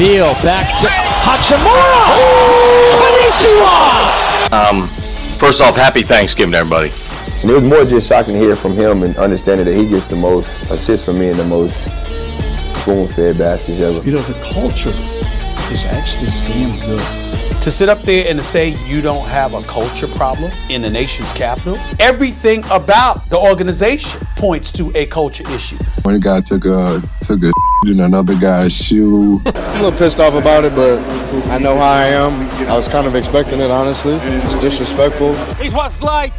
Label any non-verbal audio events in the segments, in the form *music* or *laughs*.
Beal back to Hachimura. Konnichiwa. Um, first off, happy Thanksgiving, everybody. And it was more just shocking to hear from him and understanding that he gets the most assists from me and the most spoon-fed baskets ever. You know, the culture is actually damn good. To sit up there and to say you don't have a culture problem in the nation's capital, everything about the organization points to a culture issue. When a guy took a took a in another guy's shoe. I'm a little pissed off about it, but I know how I am. I was kind of expecting it, honestly. It's disrespectful. It was like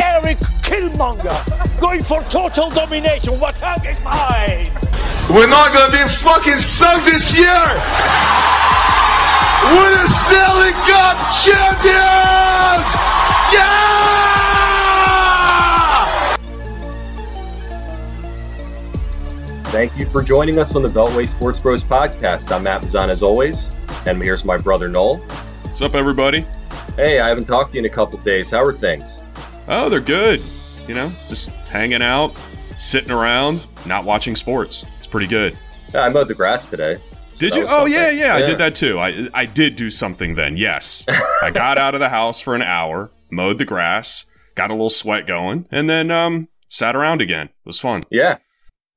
Erik Killmonger going for total domination. What's hug is mine? We're not gonna be fucking sunk this year. We're the Stanley Cup champions. Yeah! Thank you for joining us on the Beltway Sports Bros podcast. I'm Matt Mazan as always, and here's my brother Noel. What's up, everybody? Hey, I haven't talked to you in a couple days. How are things? Oh, they're good. You know, just hanging out, sitting around, not watching sports. It's pretty good. Yeah, I mowed the grass today. So did you? Oh yeah, yeah, yeah, I did that too. I I did do something then. Yes, I got out of the house for an hour, mowed the grass, got a little sweat going, and then um sat around again. It was fun. Yeah,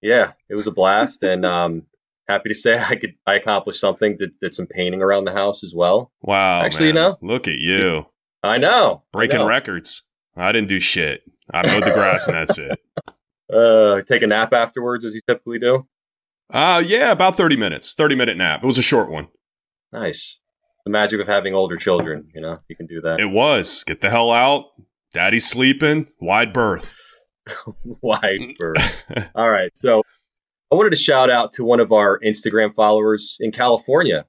yeah, it was a blast, and *laughs* um, happy to say I could I accomplished something. Did, did some painting around the house as well. Wow, actually, man. you know, look at you. I know, breaking I know. records. I didn't do shit. I mowed the grass, and that's it. *laughs* Uh, take a nap afterwards, as you typically do. Uh yeah, about thirty minutes. Thirty minute nap. It was a short one. Nice. The magic of having older children. You know, you can do that. It was. Get the hell out. Daddy's sleeping. Wide berth. *laughs* Wide mm. berth. *laughs* All right. So I wanted to shout out to one of our Instagram followers in California,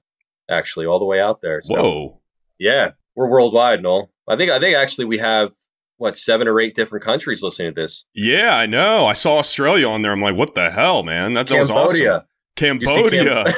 actually, all the way out there. So, Whoa. Yeah, we're worldwide, Noel. I think I think actually we have what seven or eight different countries listening to this. Yeah, I know. I saw Australia on there. I'm like, what the hell, man? That, that was awesome. Cambodia.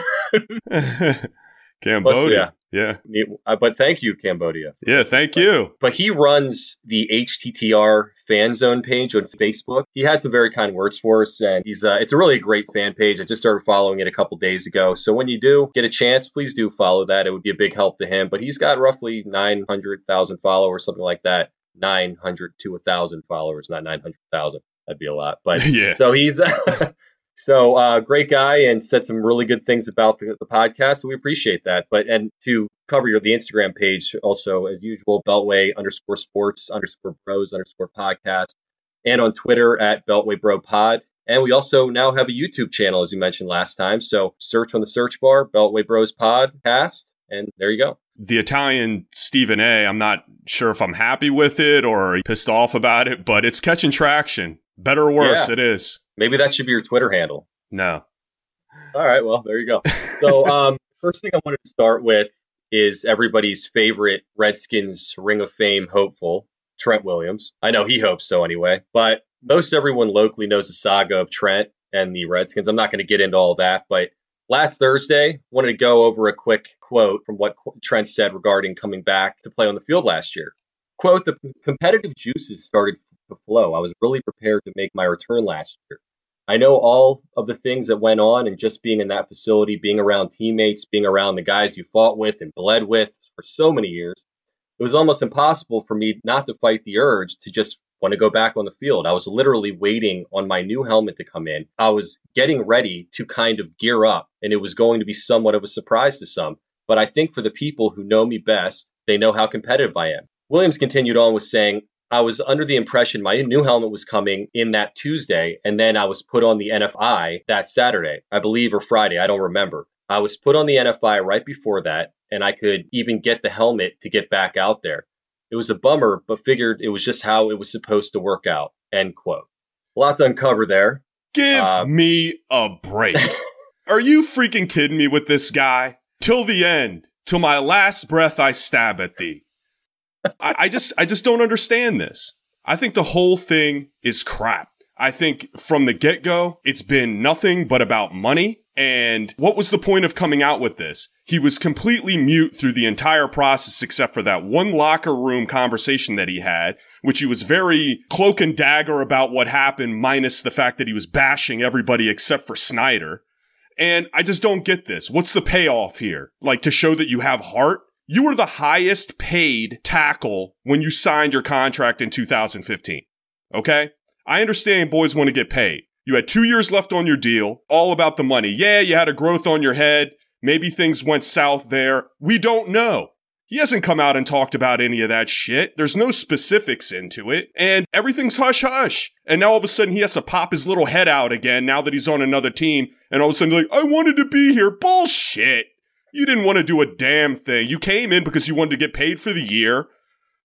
Cam- *laughs* Cambodia. Yeah. Uh, but thank you, Cambodia. Yeah, thank you. But he runs the HTTR fan zone page on Facebook. He had some very kind words for us, and he's uh, it's a really great fan page. I just started following it a couple days ago. So when you do get a chance, please do follow that. It would be a big help to him. But he's got roughly 900,000 followers, something like that. 900 to 1,000 followers, not 900,000. That'd be a lot. But *laughs* yeah. so he's. *laughs* So uh, great guy and said some really good things about the, the, podcast. So we appreciate that. But and to cover your the Instagram page also as usual, Beltway underscore sports underscore bros underscore podcast, and on Twitter at Beltway Bro Pod. And we also now have a YouTube channel as you mentioned last time. So search on the search bar Beltway Bros Podcast, and there you go. The Italian Stephen A. I'm not sure if I'm happy with it or pissed off about it, but it's catching traction. Better or worse, Yeah. it is. Maybe that should be your Twitter handle. No. All right, well, there you go. So, *laughs* um, first thing I wanted to start with is everybody's favorite Redskins Ring of Fame hopeful, Trent Williams. I know he hopes so anyway, but most everyone locally knows the saga of Trent and the Redskins. I'm not going to get into all that, but last Thursday, wanted to go over a quick quote from what Trent said regarding coming back to play on the field last year. Quote, the competitive juices started to flow. I was really prepared to make my return last year. I know all of the things that went on and just being in that facility, being around teammates, being around the guys you fought with and bled with for so many years. It was almost impossible for me not to fight the urge to just want to go back on the field. I was literally waiting on my new helmet to come in. I was getting ready to kind of gear up, and it was going to be somewhat of a surprise to some. But I think for the people who know me best, they know how competitive I am. Williams continued on with saying, I was under the impression my new helmet was coming in that Tuesday, and then I was put on the NFI that Saturday, I believe, or Friday. I don't remember. I was put on the NFI right before that, and I could even get the helmet to get back out there. It was a bummer, but figured it was just how it was supposed to work out. End quote. A lot to uncover there. Give Uh, me a break. *laughs* Are you freaking kidding me with this guy? Till the end, till my last breath, I stab at thee. I, I just, I just don't understand this. I think the whole thing is crap. I think from the get go, it's been nothing but about money. And what was the point of coming out with this? He was completely mute through the entire process except for that one locker room conversation that he had, which he was very cloak and dagger about what happened, minus the fact that he was bashing everybody except for Snyder. And I just don't get this. What's the payoff here? Like to show that you have heart? You were the highest paid tackle when you signed your contract in 2015. Okay? I understand boys want to get paid. You had two years left on your deal, all about the money. Yeah, you had a growth on your head. Maybe things went south there. We don't know. He hasn't come out and talked about any of that shit. There's no specifics into it. And everything's hush hush. And now all of a sudden he has to pop his little head out again now that he's on another team. And all of a sudden, like, I wanted to be here. Bullshit. You didn't want to do a damn thing. You came in because you wanted to get paid for the year.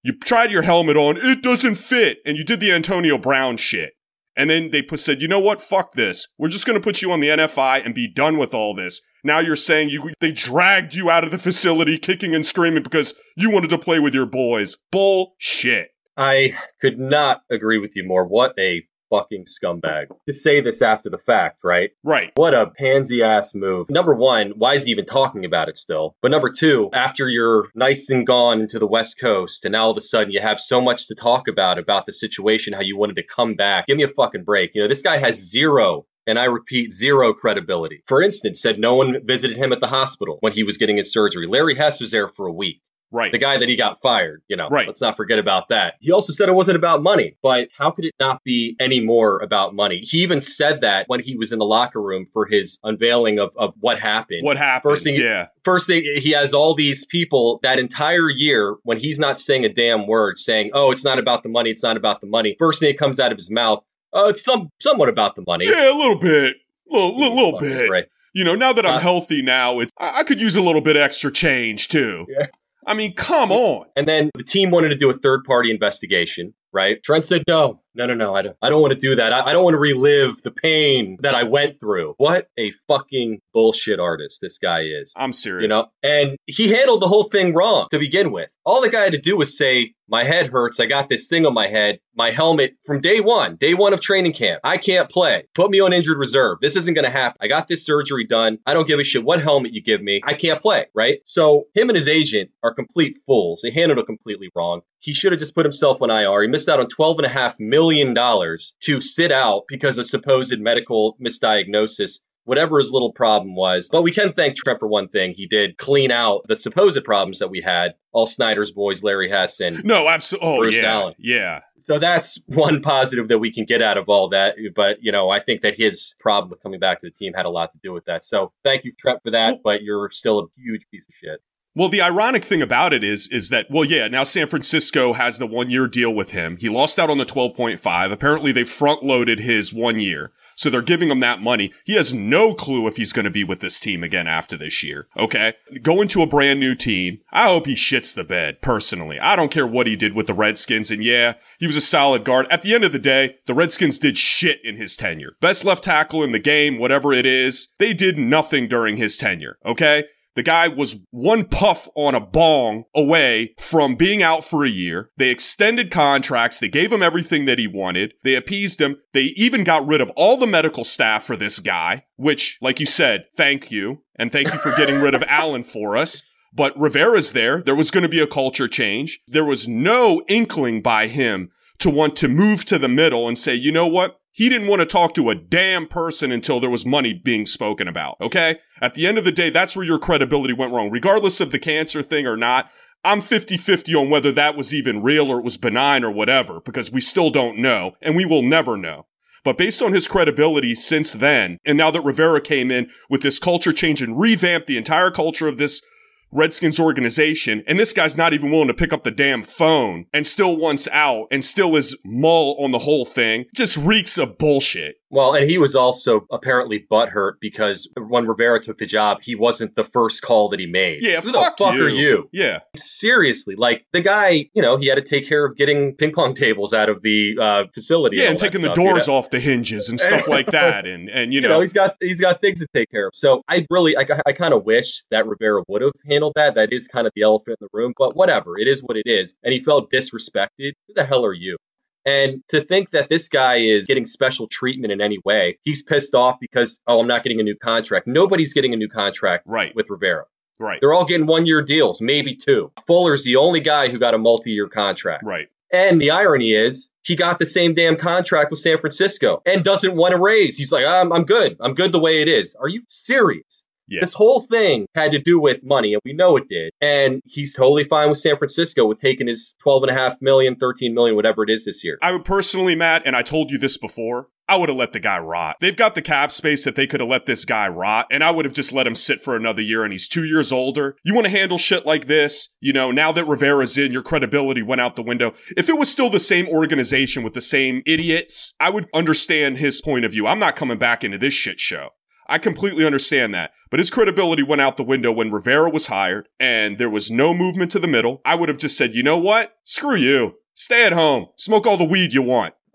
You tried your helmet on. It doesn't fit. And you did the Antonio Brown shit. And then they put, said, you know what? Fuck this. We're just going to put you on the NFI and be done with all this. Now you're saying you they dragged you out of the facility kicking and screaming because you wanted to play with your boys. Bullshit. I could not agree with you more. What a fucking scumbag. To say this after the fact, right? Right. What a pansy ass move. Number one, why is he even talking about it still? But number two, after you're nice and gone into the West Coast and now all of a sudden you have so much to talk about, about the situation, how you wanted to come back, give me a fucking break. You know, this guy has zero and I repeat, zero credibility. For instance, said no one visited him at the hospital when he was getting his surgery. Larry Hess was there for a week. Right. The guy that he got fired, you know. Right. Let's not forget about that. He also said it wasn't about money, but how could it not be any more about money? He even said that when he was in the locker room for his unveiling of, of what happened. What happened? First thing, yeah. First thing, he has all these people that entire year when he's not saying a damn word, saying, "Oh, it's not about the money. It's not about the money." First thing that comes out of his mouth, "Oh, it's some somewhat about the money." Yeah, a little bit, little little, little bit. Right. You know, now that I'm Uh, healthy now, it, I, I could use a little bit extra change too. Yeah. I mean, come on. And then the team wanted to do a third party investigation, right? Trent said, no, no, no, no, I don't, I don't want to do that. I, I don't want to relive the pain that I went through. What a fucking bullshit artist this guy is. I'm serious. You know, and he handled the whole thing wrong to begin with. All the guy had to do was say, My head hurts. I got this thing on my head. My helmet from day one, day one of training camp. I can't play. Put me on injured reserve. This isn't going to happen. I got this surgery done. I don't give a shit what helmet you give me. I can't play, right? So him and his agent are complete fools. They handled it completely wrong. He should have just put himself on IR. He missed out on $12.5 million to sit out because of supposed medical misdiagnosis whatever his little problem was. But we can thank Trent for one thing. He did clean out the supposed problems that we had. All Snyder's boys, Larry Hess and No, absolutely. Oh, Bruce yeah. Allen. Yeah. So that's one positive that we can get out of all that. But, you know, I think that his problem with coming back to the team had a lot to do with that. So thank you, Trent, for that. But you're still a huge piece of shit. Well, the ironic thing about it is, is that, well, yeah, now San Francisco has the one year deal with him. He lost out on the 12.5. Apparently they front loaded his one year. So they're giving him that money. He has no clue if he's going to be with this team again after this year. Okay. Going to a brand new team. I hope he shits the bed, personally. I don't care what he did with the Redskins. And yeah, he was a solid guard. At the end of the day, the Redskins did shit in his tenure. Best left tackle in the game, whatever it is. They did nothing during his tenure. Okay. The guy was one puff on a bong away from being out for a year. They extended contracts. They gave him everything that he wanted. They appeased him. They even got rid of all the medical staff for this guy, which, like you said, thank you. And thank you for getting rid of *laughs* Allen for us. But Rivera's there. There was going to be a culture change. There was no inkling by him to want to move to the middle and say, you know what? He didn't want to talk to a damn person until there was money being spoken about. Okay. At the end of the day, that's where your credibility went wrong. Regardless of the cancer thing or not, I'm 50 50 on whether that was even real or it was benign or whatever, because we still don't know and we will never know. But based on his credibility since then, and now that Rivera came in with this culture change and revamped the entire culture of this Redskins organization, and this guy's not even willing to pick up the damn phone and still wants out and still is mull on the whole thing, just reeks of bullshit. Well, and he was also apparently butthurt because when Rivera took the job, he wasn't the first call that he made. Yeah, Who fuck the fuck you. are you? Yeah. Seriously, like the guy, you know, he had to take care of getting ping pong tables out of the uh, facility. Yeah, and that taking the stuff, you doors know? off the hinges and stuff like that. And, and you *laughs* you know, know, he's got he's got things to take care of. So I really, I, I kind of wish that Rivera would have handled that. That is kind of the elephant in the room, but whatever, it is what it is. And he felt disrespected. Who the hell are you? And to think that this guy is getting special treatment in any way, he's pissed off because oh, I'm not getting a new contract. Nobody's getting a new contract right. with Rivera. Right. They're all getting one year deals, maybe two. Fuller's the only guy who got a multi year contract. Right. And the irony is, he got the same damn contract with San Francisco and doesn't want to raise. He's like, ah, I'm, I'm good. I'm good the way it is. Are you serious? Yeah. This whole thing had to do with money, and we know it did. And he's totally fine with San Francisco with taking his 12 and a half million, 13 million, whatever it is this year. I would personally, Matt, and I told you this before, I would have let the guy rot. They've got the cap space that they could have let this guy rot, and I would have just let him sit for another year, and he's two years older. You want to handle shit like this? You know, now that Rivera's in, your credibility went out the window. If it was still the same organization with the same idiots, I would understand his point of view. I'm not coming back into this shit show. I completely understand that. But his credibility went out the window when Rivera was hired and there was no movement to the middle. I would have just said, you know what? Screw you. Stay at home. Smoke all the weed you want. *laughs*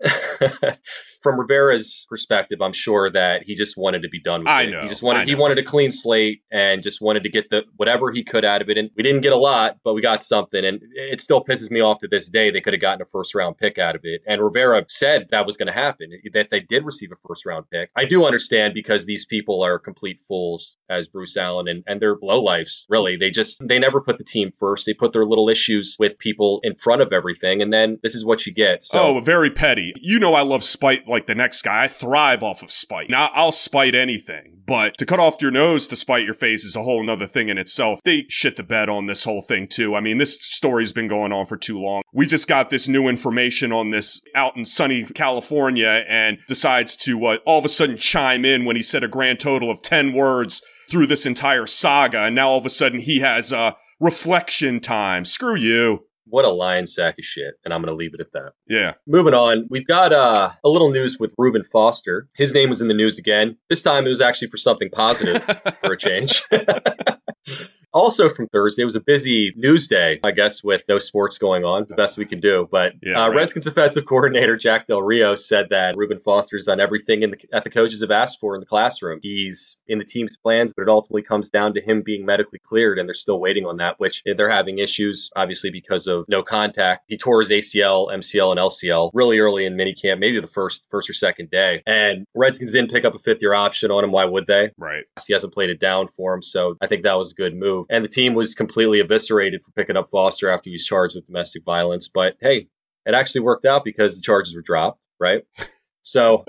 From Rivera's perspective, I'm sure that he just wanted to be done with I it. know, he just wanted he wanted a clean slate and just wanted to get the whatever he could out of it. And we didn't get a lot, but we got something. And it still pisses me off to this day. They could have gotten a first round pick out of it. And Rivera said that was going to happen, that they did receive a first round pick. I do understand because these people are complete fools as Bruce Allen and, and they're lowlifes, really. They just they never put the team first. They put their little issues with people in front of everything, and then this is what you get. So oh, very petty. You know I love spite like the next guy. I thrive off of spite. Now I'll spite anything, but to cut off your nose to spite your face is a whole nother thing in itself. They shit the bed on this whole thing too. I mean, this story's been going on for too long. We just got this new information on this out in sunny California and decides to uh, all of a sudden chime in when he said a grand total of 10 words through this entire saga. And now all of a sudden he has uh, reflection time. Screw you. What a lion sack of shit. And I'm going to leave it at that. Yeah. Moving on, we've got uh, a little news with Reuben Foster. His name was in the news again. This time it was actually for something positive *laughs* for a change. *laughs* also from Thursday, it was a busy news day, I guess, with no sports going on, the best we can do. But Yeah, uh, right. Redskins offensive *laughs* coordinator Jack Del Rio said that Reuben Foster's done everything in the, that the coaches have asked for in the classroom. He's in the team's plans, but it ultimately comes down to him being medically cleared, and they're still waiting on that, which they're having issues, obviously, because of no contact. He tore his ACL, MCL, and LCL really early in minicamp, maybe the first first or second day. And Redskins didn't pick up a fifth year option on him. Why would they? Right. He hasn't played it down for him, so I think that was a good move. And the team was completely eviscerated for picking up Foster after he was charged with domestic violence. But hey, it actually worked out because the charges were dropped, right? So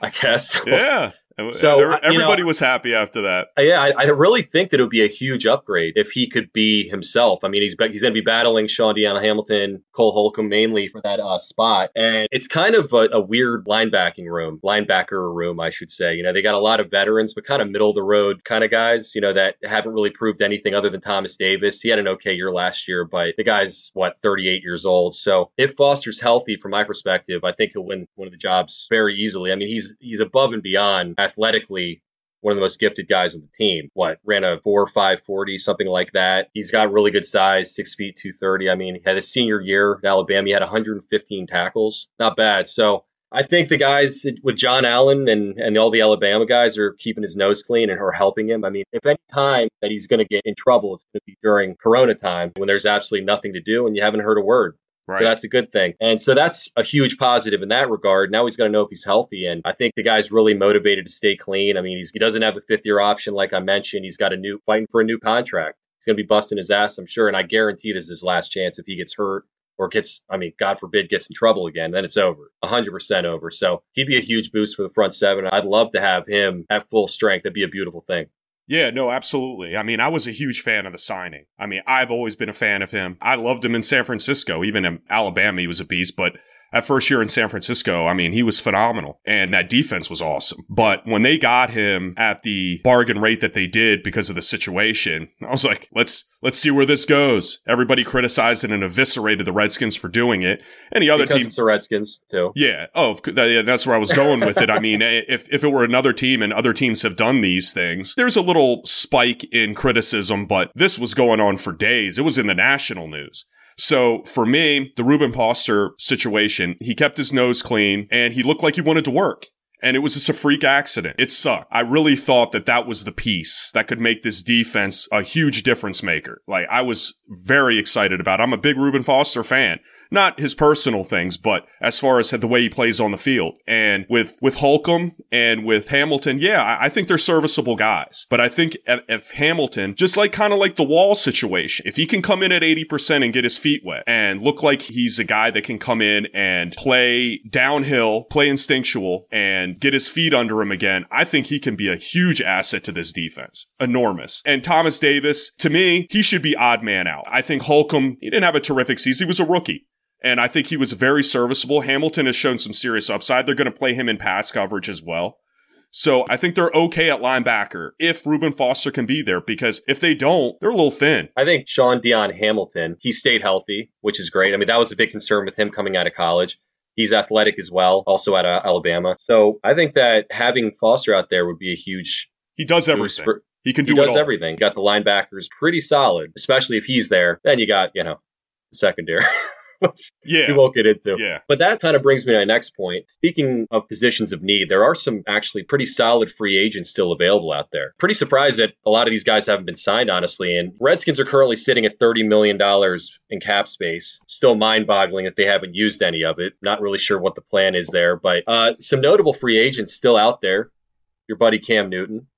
I guess. *laughs* Yeah. So, Every- uh, you know- everybody was happy after that. Uh, Yeah, I, I really think that it would be a huge upgrade if he could be himself. I mean, he's he's going to be battling Shaun Dion Hamilton, Cole Holcomb mainly for that uh, spot, and it's kind of a, a weird linebacking room, linebacker room, I should say. You know, they got a lot of veterans, but kind of middle of the road kind of guys. You know, that haven't really proved anything other than Thomas Davis. He had an okay year last year, but the guy's what 38 years old. So if Foster's healthy, from my perspective, I think he'll win one of the jobs very easily. I mean, he's he's above and beyond athletically one of the most gifted guys on the team. What ran a four five forty something like that. He's got really good size, six feet two thirty. I mean, he had his senior year at Alabama. He had 115 tackles, not bad. So. I think the guys with John Allen and, and all the Alabama guys are keeping his nose clean and are helping him. I mean, if any time that he's going to get in trouble, it's going to be during Corona time when there's absolutely nothing to do and you haven't heard a word. Right. So that's a good thing. And so that's a huge positive in that regard. Now he's going to know if he's healthy. And I think the guy's really motivated to stay clean. I mean, he's, he doesn't have a fifth year option, like I mentioned. He's got a new fighting for a new contract. He's going to be busting his ass, I'm sure. And I guarantee this is his last chance if he gets hurt or gets, I mean, God forbid, gets in trouble again, then it's over, 100% over. So he'd be a huge boost for the front seven. I'd love to have him at full strength. That'd be a beautiful thing. Yeah, no, absolutely. I mean, I was a huge fan of the signing. I mean, I've always been a fan of him. I loved him in San Francisco. Even in Alabama, he was a beast. But that first year in San Francisco, I mean, he was phenomenal. And that defense was awesome. But when they got him at the bargain rate that they did because of the situation, I was like, let's let's see where this goes. Everybody criticized it and eviscerated the Redskins for doing it. Any other because team it's the Redskins, too. yeah. Oh, that- yeah, that's where I was going with it. I mean, *laughs* if, if it were another team and other teams have done these things, there's a little spike in criticism, but this was going on for days. It was in the national news. So for me, the Reuben Foster situation, he kept his nose clean and he looked like he wanted to work. And it was just a freak accident. It sucked. I really thought that that was the piece that could make this defense a huge difference maker. Like I was very excited about. it. I'm a big Reuben Foster fan. Not his personal things, but as far as the way he plays on the field. And with, with Holcomb and with Hamilton, yeah, I, I think they're serviceable guys. But I think if, if Hamilton, just like kind of like the wall situation, if he can come in at 80% and get his feet wet and look like he's a guy that can come in and play downhill, play instinctual and get his feet under him again, I think he can be a huge asset to this defense. Enormous. And Thomas Davis, to me, he should be odd man out. I think Holcomb, he didn't have a terrific season. He was a rookie. And I think he was very serviceable. Hamilton has shown some serious upside. They're going to play him in pass coverage as well. So I think they're okay at linebacker if Reuben Foster can be there because if they don't, they're a little thin. I think Shaun Dion Hamilton, he stayed healthy, which is great. I mean, that was a big concern with him coming out of college. He's athletic as well, also out of Alabama. So I think that having Foster out there would be a huge. He does everything. For, he can do he does all. everything. Got the linebackers pretty solid, especially if he's there. Then you got you know secondary. *laughs* which *laughs* yeah. we won't get into. Yeah. But that kind of brings me to my next point. Speaking of positions of need, there are some actually pretty solid free agents still available out there. Pretty surprised that a lot of these guys haven't been signed, honestly. And Redskins are currently sitting at $30 million in cap space. Still mind boggling that they haven't used any of it. Not really sure what the plan is there, but uh, some notable free agents still out there. Your buddy Cam Newton,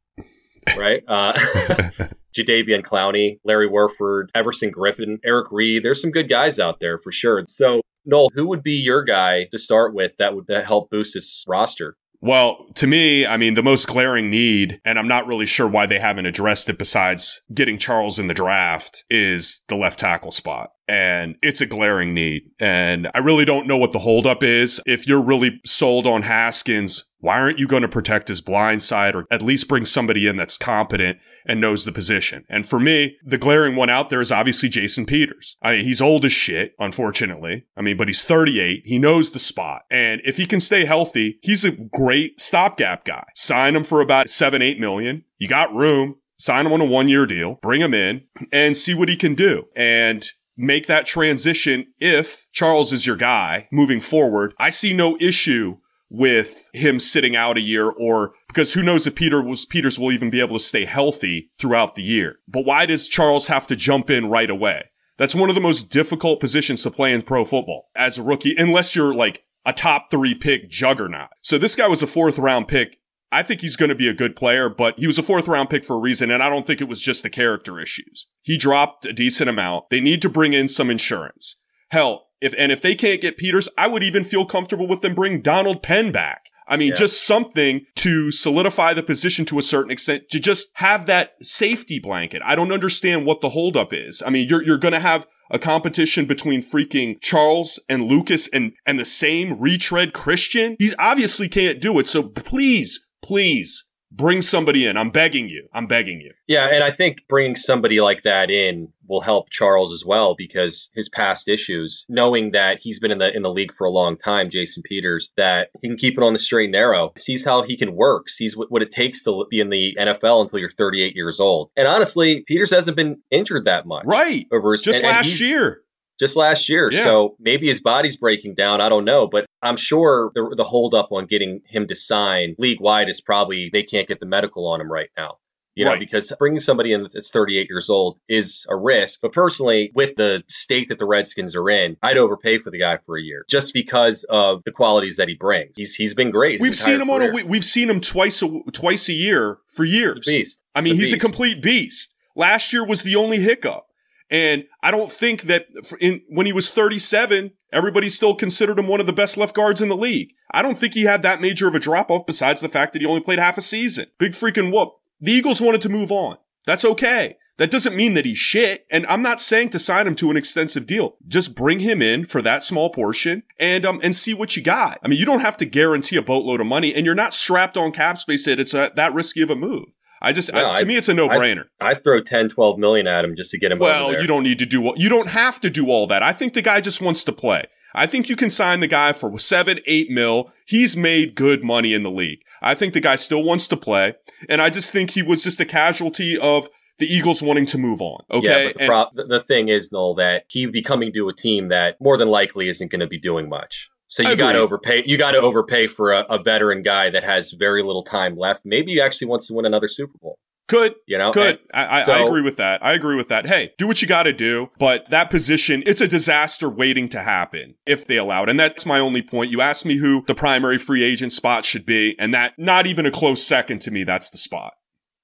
right? Uh, *laughs* *laughs* Jadeveon Clowney, Larry Warford, Everson Griffen, Eric Reid. There's some good guys out there for sure. So, Noel, who would be your guy to start with that would that help boost this roster? Well, to me, I mean, the most glaring need, and I'm not really sure why they haven't addressed it besides getting Charles in the draft, is the left tackle spot. And it's a glaring need. And I really don't know what the holdup is. If you're really sold on Haskins, why aren't you going to protect his blind side or at least bring somebody in that's competent and knows the position? And for me, the glaring one out there is obviously Jason Peters. I mean, he's old as shit, unfortunately. I mean, but he's 38. He knows the spot. And if he can stay healthy, he's a great stopgap guy. Sign him for about seven, eight million. You got room. Sign him on a one year deal, bring him in and see what he can do. And make that transition if Charles is your guy moving forward. I see no issue with him sitting out a year or because who knows if Peter was Peters will even be able to stay healthy throughout the year. But why does Charles have to jump in right away? That's one of the most difficult positions to play in pro football as a rookie, unless you're like a top three pick juggernaut. So this guy was a fourth round pick. I think he's going to be a good player, but he was a fourth round pick for a reason. And I don't think it was just the character issues. He dropped a decent amount. They need to bring in some insurance. Hell, if and if they can't get Peters, I would even feel comfortable with them bring Donald Penn back. I mean, yeah. just something to solidify the position to a certain extent, to just have that safety blanket. I don't understand what the holdup is. I mean, you're you're gonna have a competition between freaking Charles and Lucas and and the same retread Christian. He obviously can't do it. So please, please bring somebody in. I'm begging you. I'm begging you. Yeah, and I think bringing somebody like that in will help Charles as well because his past issues, knowing that he's been in the in the league for a long time, Jason Peters, that he can keep it on the straight and narrow, sees how he can work, sees what, what it takes to be in the NFL until you're 38 years old. And honestly, Peters hasn't been injured that much, right? Over his, just and, last and year just last year. Yeah. So maybe his body's breaking down. I don't know, but I'm sure the, the hold up on getting him to sign league wide is probably they can't get the medical on him right now. You know, right. because bringing somebody in that's 38 years old is a risk. But personally, with the state that the Redskins are in, I'd overpay for the guy for a year just because of the qualities that he brings. He's he's been great. We've seen him career. on a we've seen him twice a twice a year for years. beast. I mean, he's beast. a complete beast. Last year was the only hiccup. And I don't think that in, when he was 37, everybody still considered him one of the best left guards in the league. I don't think he had that major of a drop off besides the fact that he only played half a season. Big freaking whoop. The Eagles wanted to move on. That's okay. That doesn't mean that he's shit. And I'm not saying to sign him to an extensive deal. Just bring him in for that small portion and, um, and see what you got. I mean, you don't have to guarantee a boatload of money and you're not strapped on cap space that it's a, that risky of a move. I just no, I, to I, me it's a no brainer. I, I, throw 10, 12 million at him just to get him. Well, you don't need to do you don't have to do all that. I think the guy just wants to play. I think you can sign the guy for seven, eight mil. He's made good money in the league. I think the guy still wants to play, and I just think he was just a casualty of the Eagles wanting to move on. Okay. Yeah, but the, pro- the thing is, Noel, that he be coming to a team that more than likely isn't going to be doing much. So you got to overpay. You got to overpay for a, a, veteran guy that has very little time left. Maybe he actually wants to win another Super Bowl. Could You know, could I, I, so- I agree with that. I agree with that. Hey, do what you got to do, but that position, it's a disaster waiting to happen if they allow it. And that's my only point. You asked me who the primary free agent spot should be, and that not even a close second to me. That's the spot.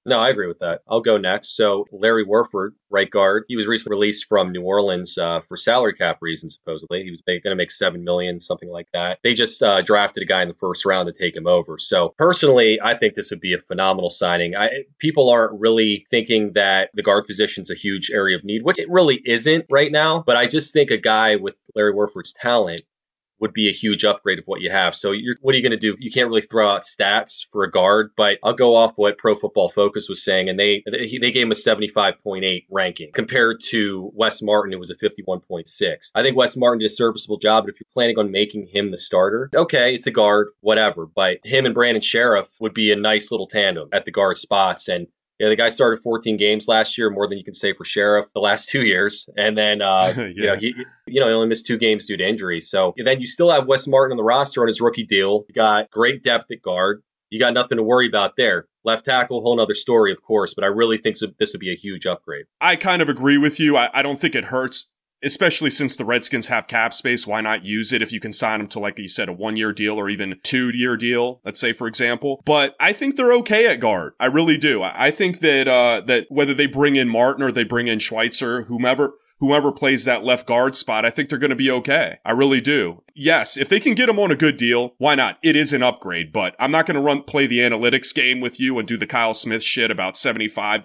No, I agree with that. I'll go next. So Larry Warford, right guard, he was recently released from New Orleans uh, for salary cap reasons. Supposedly, he was going to make seven million, something like that. They just uh, drafted a guy in the first round to take him over. So personally, I think this would be a phenomenal signing. I, people aren't really thinking that the guard position is a huge area of need, which it really isn't right now. But I just think a guy with Larry Warford's talent would be a huge upgrade of what you have. So what are you going to do? You can't really throw out stats for a guard, but I'll go off what Pro Football Focus was saying, and they they they gave him a 75.8 ranking compared to Wes Martin, who was a 51.6. I think Wes Martin did a serviceable job, but if you're planning on making him the starter, okay, it's a guard, whatever. But him and Brandon Scherff would be a nice little tandem at the guard spots, and yeah, the guy started 14 games last year, more than you can say for Scherff the last *laughs* two years. And then, uh, *laughs* you know, he, you know, he only missed two games due to injury. So then you still have Wes Martin on the roster on his rookie deal. You got great depth at guard. You got nothing to worry about there. Left tackle, whole nother story, of course. But I really think so, this would be a huge upgrade. I kind of agree with you. I, I don't think it hurts, especially since the Redskins have cap space. Why not use it if you can sign them to, like you said, a one year deal or even two year deal, let's say, for example. But I think they're okay at guard. I really do. I, think that, uh, that whether they bring in Martin or they bring in Schweitzer, whomever, whoever plays that left guard spot, I think they're going to be okay. I really do. Yes, if they can get him on a good deal, why not? It is an upgrade, but I'm not going to run, play the analytics game with you and do the Kyle Smith shit about 75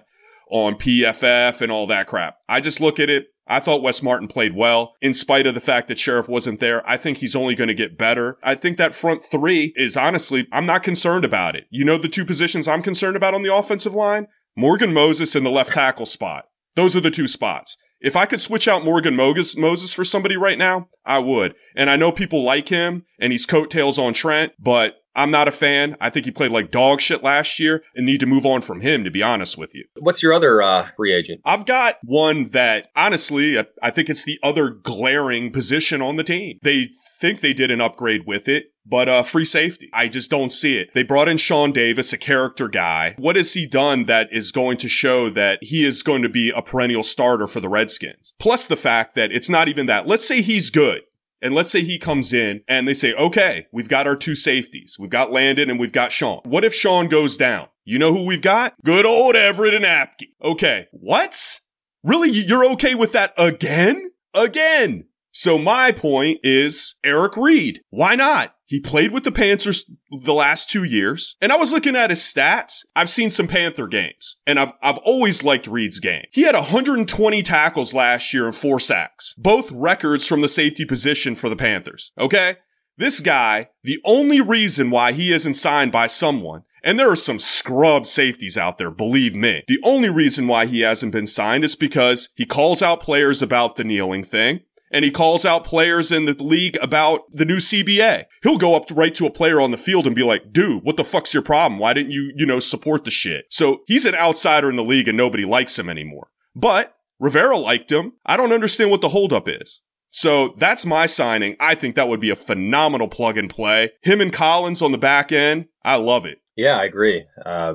on PFF and all that crap. I just look at it. I thought Wes Martin played well in spite of the fact that Scherff wasn't there. I think he's only going to get better. I think that front three is honestly, I'm not concerned about it. You know, the two positions I'm concerned about on the offensive line? Morgan Moses in the left tackle spot. Those are the two spots. If I could switch out Morgan Moses, Moses for somebody right now, I would. And I know people like him and he's coattails on Trent, but I'm not a fan. I think he played like dog shit last year and need to move on from him, to be honest with you. What's your other uh, free agent? I've got one that honestly, I- I think it's the other glaring position on the team. They think they did an upgrade with it, but uh, free safety. I just don't see it. They brought in Sean Davis, a character guy. What has he done that is going to show that he is going to be a perennial starter for the Redskins? Plus the fact that it's not even that. Let's say he's good. And let's say he comes in and they say, okay, we've got our two safeties. We've got Landon and we've got Sean. What if Sean goes down? You know who we've got? Good old Everett and Apke. Okay. What? Really? You're okay with that again? Again. So my point is Eric Reid. Why not? He played with the Panthers the last two years, and I was looking at his stats. I've seen some Panther games, and I've, I've always liked Reid's game. He had 120 tackles last year and four sacks, both records from the safety position for the Panthers. Okay? This guy, the only reason why he isn't signed by someone, and there are some scrub safeties out there, believe me. The only reason why he hasn't been signed is because he calls out players about the kneeling thing and he calls out players in the league about the new CBA. He'll go up to, right to a player on the field and be like, dude, what the fuck's your problem? Why didn't you, you know, support the shit? So he's an outsider in the league and nobody likes him anymore. But Rivera liked him. I don't understand what the holdup is. So that's my signing. I think that would be a phenomenal plug and play. Him and Collins on the back end. I love it. Yeah, I agree. Uh,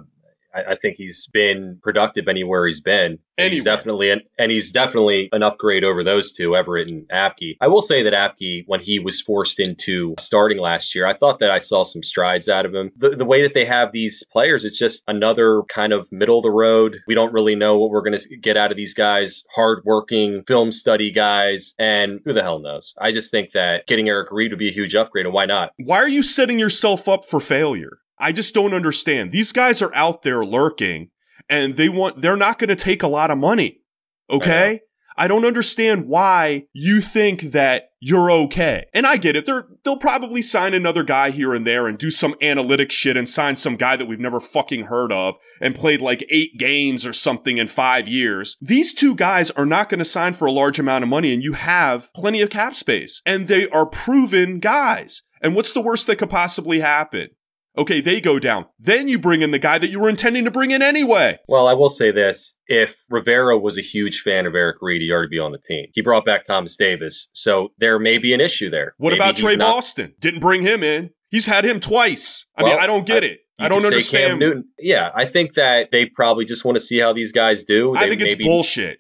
I, I think he's been productive anywhere he's been. And He's definitely an, and he's definitely an upgrade over those two, Everett and Apke. I will say that Apke, when he was forced into starting last year, I thought that I saw some strides out of him. The, the way that they have these players, it's just another kind of middle of the road. We don't really know what we're going to get out of these guys. Hardworking film study guys, and who the hell knows? I just think that getting Eric Reid would be a huge upgrade, and why not? Why are you setting yourself up for failure? I just don't understand. These guys are out there lurking and they want, they're not going to take a lot of money. Okay. I don't understand why you think that you're okay. And I get it. They're, they'll probably sign another guy here and there and do some analytic shit and sign some guy that we've never fucking heard of and played like eight games or something in five years. These two guys are not going to sign for a large amount of money and you have plenty of cap space and they are proven guys. And what's the worst that could possibly happen? Okay, they go down. Then you bring in the guy that you were intending to bring in anyway. Well, I will say this. If Rivera was a huge fan of Eric Reid, he to be on the team. He brought back Thomas Davis. So there may be an issue there. What Maybe about Tre not- Boston? Didn't bring him in. He's had him twice. I mean, I don't get I- it. I don't understand. Cam Newton. Yeah, I think that they probably just want to see how these guys do. I They think it's bullshit.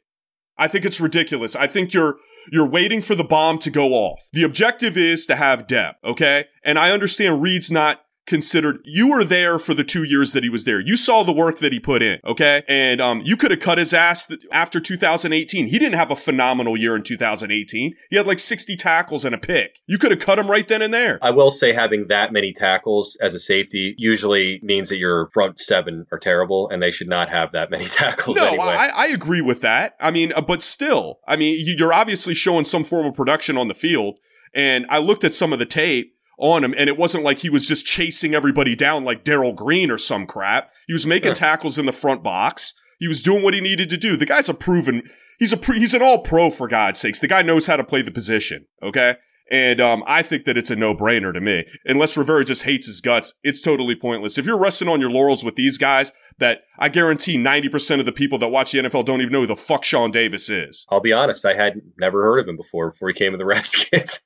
I think it's ridiculous. I think you're you're waiting for the bomb to go off. The objective is to have depth, okay? And I understand Reid's not considered you were there for the two years that he was there. You saw the work that he put in, okay? And um you could have cut his ass after 2018. He didn't have a phenomenal year in 2018. He had like 60 tackles and a pick. You could have cut him right then and there. I will say having that many tackles as a safety usually means that your front seven are terrible, and they should not have that many *laughs* tackles No, anyway. I, I agree with that. I mean, uh, but still, I mean, you- you're obviously showing some form of production on the field. And I looked at some of the tape on him, and it wasn't like he was just chasing everybody down like Darrell Green or some crap. He was making tackles in the front box. He was doing what he needed to do. The guy's a proven. He's a pre, he's an all pro for God's sakes. The guy knows how to play the position. Okay. And um, I think that it's a no brainer to me. Unless Rivera just hates his guts, it's totally pointless. If you're resting on your laurels with these guys, that I guarantee 90% of the people that watch the NFL don't even know who the fuck Sean Davis is. I'll be honest, I had never heard of him before before he came to the *laughs* Redskins.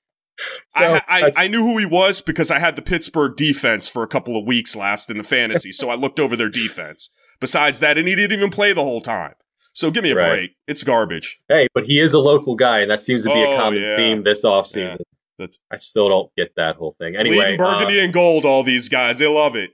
So, I, I, I knew who he was because I had the Pittsburgh defense for a couple of weeks last in the fantasy, so I looked over their defense. Besides that, and he didn't even play the whole time. So give me a Right. break. It's garbage. hey, but he is a local guy, and that seems to be Oh, a common yeah. theme this offseason. Yeah, that's- I still don't get that whole thing. Anyway, Bleeding burgundy uh, and gold, all these guys. They love it.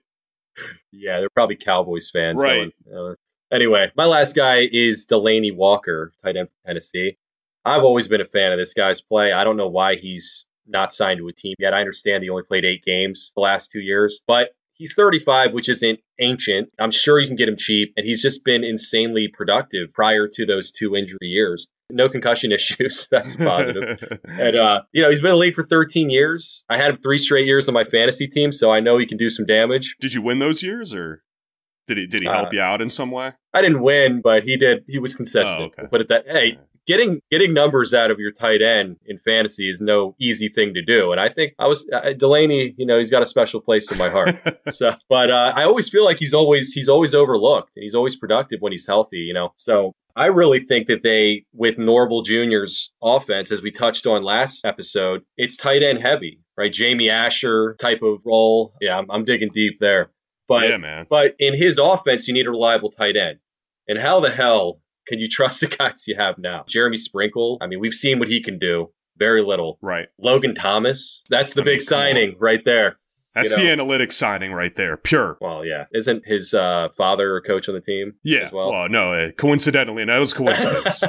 yeah, they're probably Cowboys fans. Right. so, uh, anyway, my last guy is Delanie Walker, tight end for Tennessee. I've always been a fan of this guy's play. I don't know why he's not signed to a team yet. I understand he only played eight games the last two years, but he's 35, which isn't ancient. I'm sure you can get him cheap, and he's just been insanely productive prior to those two injury years. No concussion *laughs* issues. That's positive. *laughs* And uh, you know, he's been in the league for 13 years. I had him three straight years on my fantasy team, so I know he can do some damage. Did you win those years, or did he did he Uh, help you out in some way? I didn't win, but he did. He was consistent. Oh, okay. But at that, hey, getting getting numbers out of your tight end in fantasy is no easy thing to do. And I think I was uh, Delanie. You know, he's got a special place in my heart. *laughs* so, but uh, I always feel like he's always he's always overlooked, and he's always productive when he's healthy. You know, so. I really think that they, with Norval Jr.'s offense, as we touched on last episode, it's tight end heavy, right? Jamie Asher type of role. Yeah, I'm, I'm digging deep there. But yeah, man. but in his offense, you need a reliable tight end. And how the hell can you trust the guys you have now? Jeremy Sprinkle, I mean, we've seen what he can do. Very little. Right. Logan Thomas, that's the I mean, big on. signing right there. That's you the analytics signing right there. Pure. Well, yeah. Isn't his uh, father a coach on the team Yeah. as well? Well, no, uh, coincidentally, that was *laughs* coincidence.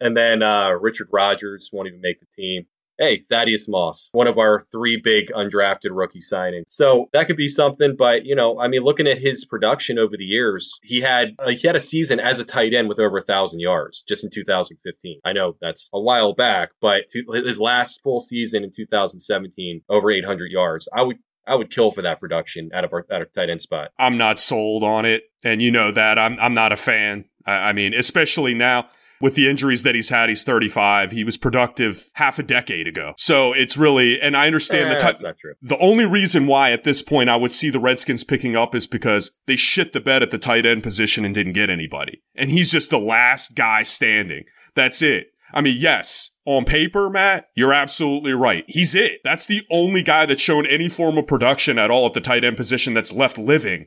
and then uh, Richard Rogers won't even make the team. Hey, Thaddeus Moss, one of our three big undrafted rookie signings. So that could be something, but you know, I mean, looking at his production over the years, he had uh, he had a season as a tight end with over a thousand yards just in 2015. I know that's a while back, but his last full season in 2017, over 800 yards. I would I would kill for that production out of our out of tight end spot. I'm not sold on it, and you know that I'm I'm not a fan. I, I mean, especially now with the injuries that he's had. He's 35. He was productive half a decade ago. So it's really, and I understand Eh, the that's not true. The only reason why at this point I would see the Redskins picking up is because they shit the bed at the tight end position and didn't get anybody, and he's just the last guy standing. That's it. I mean, yes, on paper, Matt, you're absolutely right. He's it. That's the only guy that's shown any form of production at all at the tight end position that's left living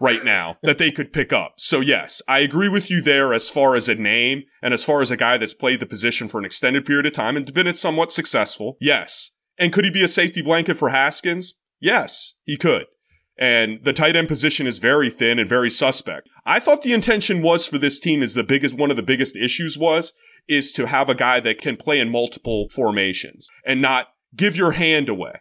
right now that they could pick up. So yes, I agree with you there as far as a name and as far as a guy that's played the position for an extended period of time and been somewhat successful. Yes. And could he be a safety blanket for Haskins? Yes, he could. And the tight end position is very thin and very suspect. I thought the intention was for this team is the biggest, one of the biggest issues was, is to have a guy that can play in multiple formations and not give your hand away.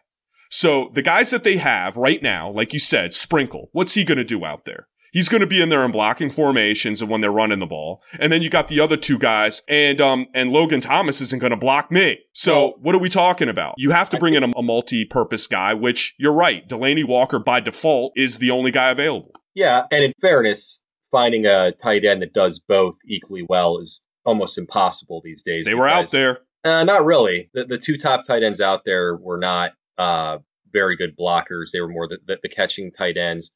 So the guys that they have right now, like you said, Sprinkle, what's he going to do out there? He's going to be in there and blocking formations and when they're running the ball. And then you got the other two guys and, um, and Logan Thomas isn't going to block me. So what are we talking about? You have to bring in a, a multi-purpose guy, which you're right. Delanie Walker by default is the only guy available. Yeah, and in fairness, finding a tight end that does both equally well is almost impossible these days. They were out there. Uh, not really. The, the two top tight ends out there were not uh, very good blockers. They were more the, the, the catching tight ends.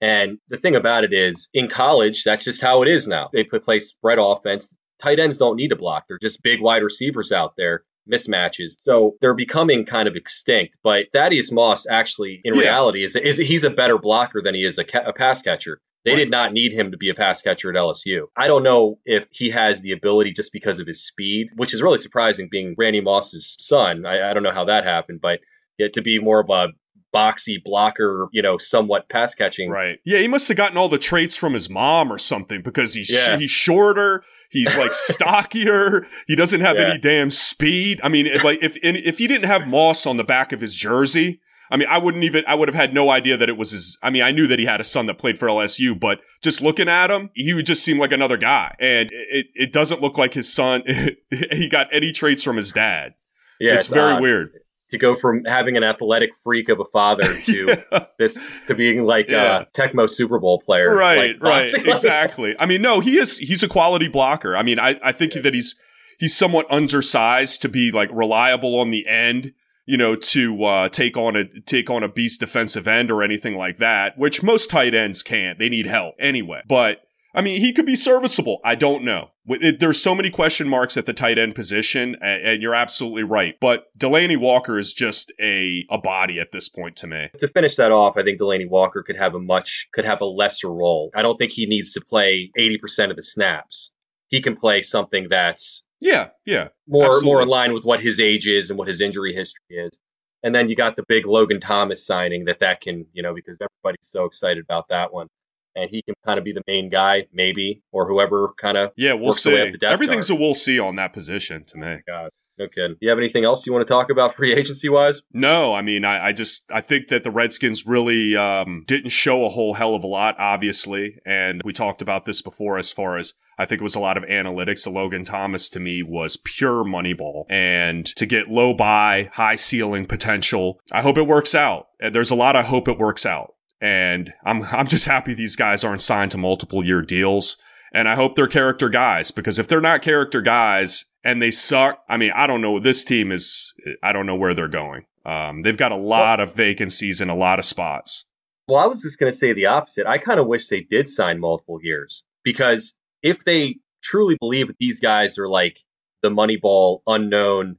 And the thing about it is, in college, that's just how it is now. They play, spread offense. Tight ends don't need to block. They're just big wide receivers out there. mismatches. So they're becoming kind of extinct. But Thaddeus Moss actually, in Yeah. reality, is, is he's a better blocker than he is a, ca- a pass catcher. They Right. did not need him to be a pass catcher at LSU. I don't know if he has the ability just because of his speed, which is really surprising being Randy Moss's son. I, I don't know how that happened, but yeah, to be more of a boxy blocker, you know, somewhat pass catching. Right. Yeah, he must have gotten all the traits from his mom or something because he's Yeah. he's shorter, he's like *laughs* stockier, he doesn't have Yeah. any damn speed. I mean, like if if he didn't have Moss on the back of his jersey, I mean, I wouldn't even I would have had no idea that it was his I mean, I knew that he had a son that played for LSU, but just looking at him, he would just seem like another guy. And it it doesn't look like his son *laughs* he got any traits from his dad. Yeah, it's, very odd weird. To go from having an athletic freak of a father *laughs* to Yeah. this to being like Yeah. a Tecmo Super Bowl player. right like right exactly i mean no he is he's a quality blocker i mean i, I think that he's he's somewhat undersized to be like reliable on the end you know to uh, take on a take on a beast defensive end or anything like that which most tight ends can't they need help anyway but I mean, he could be serviceable. I don't know. It- There's so many question marks at the tight end position, and, and you're absolutely right. But Delanie Walker is just a a body at this point to me. to finish that off, I think Delanie Walker could have a much could have a lesser role. I don't think he needs to play 80% of the snaps. He can play something that's Yeah, yeah. more Absolutely. more in line with what his age is and what his injury history is. And then you got the big Logan Thomas signing that that can, you know, because everybody's so excited about that one. And he can kind of be the main guy, maybe, or whoever kind of. Yeah, we'll works the way up see. Everything's chart. a we'll see on that position to me. God, no kidding. You have anything else you want to talk about free agency wise? No, I mean, I, I just I think that the Redskins really um, didn't show a whole hell of a lot, obviously, and we talked about this before. As far as I think it was a lot of analytics. The Logan Thomas to me was pure Moneyball, and to get low buy, high ceiling potential. I hope it works out. And There's a lot. I hope it works out, and I'm *laughs* I'm just happy these guys aren't signed to multiple year deals. And I hope they're character guys because if they're not character guys and they suck, I mean, I don't know. This team is, I don't know where they're going. Um, they've got a lot of vacancies in a lot of spots. Well, I was just going to say the opposite. I kind of wish they did sign multiple years because if they truly believe that these guys are like the Moneyball unknown,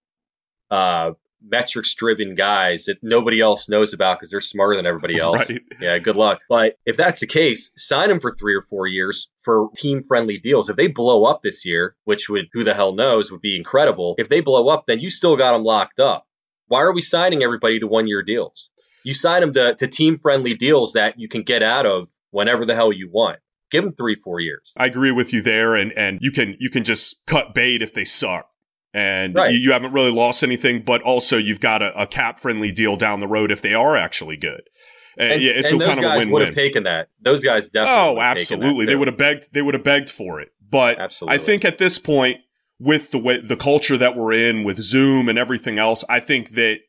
uh, metrics driven guys that nobody else knows about because they're smarter than everybody *laughs* else. Right. Yeah, good luck. But if that's the case, sign them for three or four years for team friendly deals. If they blow up this year, which would, who the hell knows, would be incredible. If they blow up, then you still got them locked up. Why are we signing everybody to one year deals? You sign them to, to team friendly deals that you can get out of whenever the hell you want. Give them three, four years. I agree with you there, and and you can you can just cut bait if they suck, and Right. you, you haven't really lost anything. But also, you've got a, a cap friendly deal down the road if they are actually good. And, And, yeah, it's and a those kind of a guys win would have taken that. Those guys definitely. Oh, would have taken that, absolutely. They would have begged. They would have begged for it. But Absolutely. I think at this point, with the way the culture that we're in, with Zoom and everything else, I think that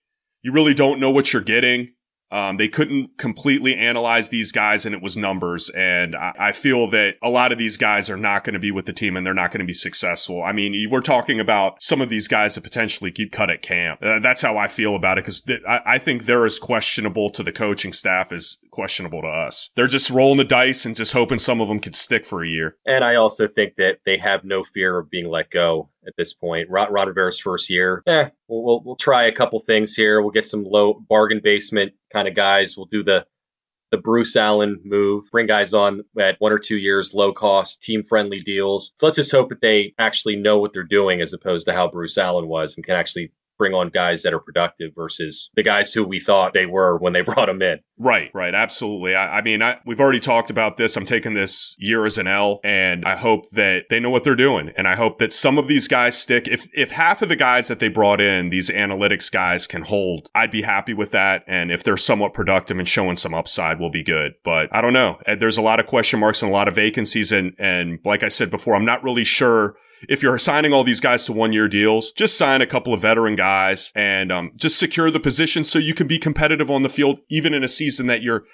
you really don't know what you're getting. Um, they couldn't completely analyze these guys, and it was numbers. And I, I feel that a lot of these guys are not going to be with the team, and they're not going to be successful. I mean, we're talking about some of these guys that potentially keep cut at camp. Uh, that's how I feel about it because th- I, I think they're as questionable to the coaching staff as questionable to us. They're just rolling the dice and just hoping some of them could stick for a year. And I also think that they have no fear of being let go at this point. Ron, Ron Rivera's first year, eh, we'll, we'll, we'll try a couple things here. We'll get some low bargain basement kind of guys. We'll do the the Bruce Allen move, bring guys on at one or two years, low cost, team friendly deals. So let's just hope that they actually know what they're doing as opposed to how Bruce Allen was and can actually bring on guys that are productive versus the guys who we thought they were when they *laughs* brought them in. Right, right, absolutely. I, I mean, I, we've already talked about this. I'm taking this year as an L, and I hope that they know what they're doing, and I hope that some of these guys stick. If if half of the guys that they brought in, these analytics guys, can hold, I'd be happy with that. And if they're somewhat productive and showing some upside, we'll be good. But I don't know. There's a lot of question marks and a lot of vacancies, and and like I said before, I'm not really sure if you're signing all these guys to one year deals, just sign a couple of veteran guys and um, just secure the position so you can be competitive on the field, even in a season that you're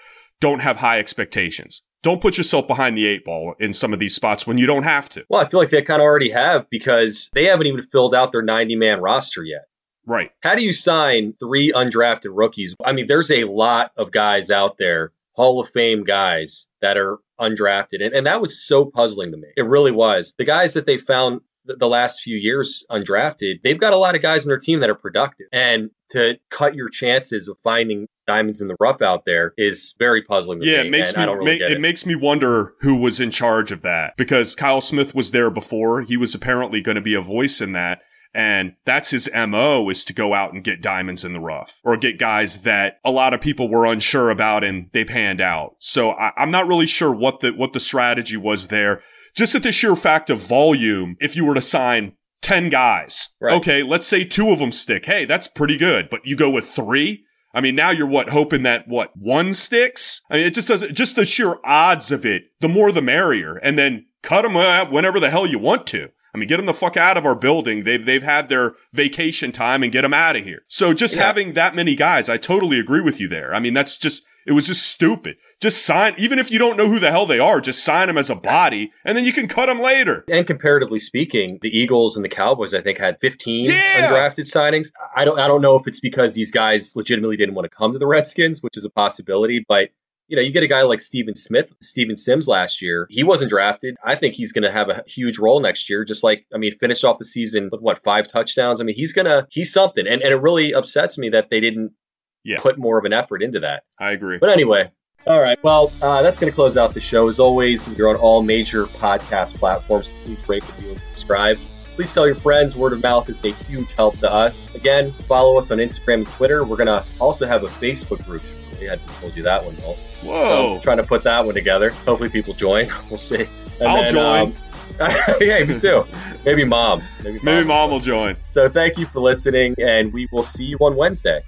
don't have high expectations. Don't put yourself behind the eight ball in some of these spots when you don't have to. Well, I feel like they kind of already have because they haven't even filled out their 90 man roster yet. Right. How do you sign three undrafted rookies? I mean, there's a lot of guys out there, Hall of Fame guys that are undrafted. And, and that was so puzzling to me. It really was. The guys that they found the, the last few years undrafted, they've got a lot of guys in their team that are productive. And to cut your chances of finding diamonds in the rough out there is very puzzling. To Yeah, me, it makes and me I don't really ma- get it. makes me wonder who was in charge of that because Kyle Smith was there before. He was apparently going to be a voice in that. And that's his MO is to go out and get diamonds in the rough or get guys that a lot of people were unsure about and they panned out. So I, I'm not really sure what the, what the strategy was there. Just at the sheer fact of volume, if you were to sign 10 guys, Right. okay, let's say two of them stick. Hey, that's pretty good. But you go with three? I mean, now you're what, hoping that what, one sticks? I mean, it just doesn't, just the sheer odds of it, the more the merrier. And then cut them out uh, whenever the hell you want to. I mean, get them the fuck out of our building. They've, they've had their vacation time and get them out of here. So just Yeah. having that many guys, I totally agree with you there. I mean, that's just, it was just stupid. Just sign, even if you don't know who the hell they are, just sign them as a body and then you can cut them later. And comparatively speaking, the Eagles and the Cowboys, I think, had 15 Yeah. undrafted signings. I don't, I don't know if it's because these guys legitimately didn't want to come to the Redskins, which is a possibility. But you know, you get a guy like Steven Smith, Steven Sims last year. He wasn't drafted. I think he's going to have a huge role next year. Just like, I mean, finished off the season with what five touchdowns. I mean, he's gonna, he's something. And and it really upsets me that they didn't Yeah. put more of an effort into that. I agree. But anyway, all right. Well, uh, that's going to close out the show. As always, you're on all major podcast platforms. Please rate, review, and subscribe. Please tell your friends. Word of mouth is a huge help to us. Again, follow us on Instagram and Twitter. We're going to also have a Facebook group. I hadn't told you that one, Walt. Whoa. So, trying to put that one together. Hopefully, people join. *laughs* We'll see. And I'll join. um, *laughs* yeah, me too. Maybe mom. Maybe, Maybe will mom will join. So thank you for listening, and we will see you on Wednesday.